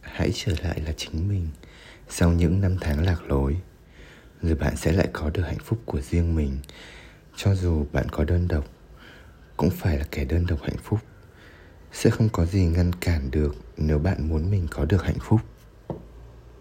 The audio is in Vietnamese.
hãy trở lại là chính mình sau những năm tháng lạc lối. Rồi bạn sẽ lại có được hạnh phúc của riêng mình. Cho dù bạn có đơn độc, cũng phải là kẻ đơn độc hạnh phúc. Sẽ không có gì ngăn cản được nếu bạn muốn mình có được hạnh phúc.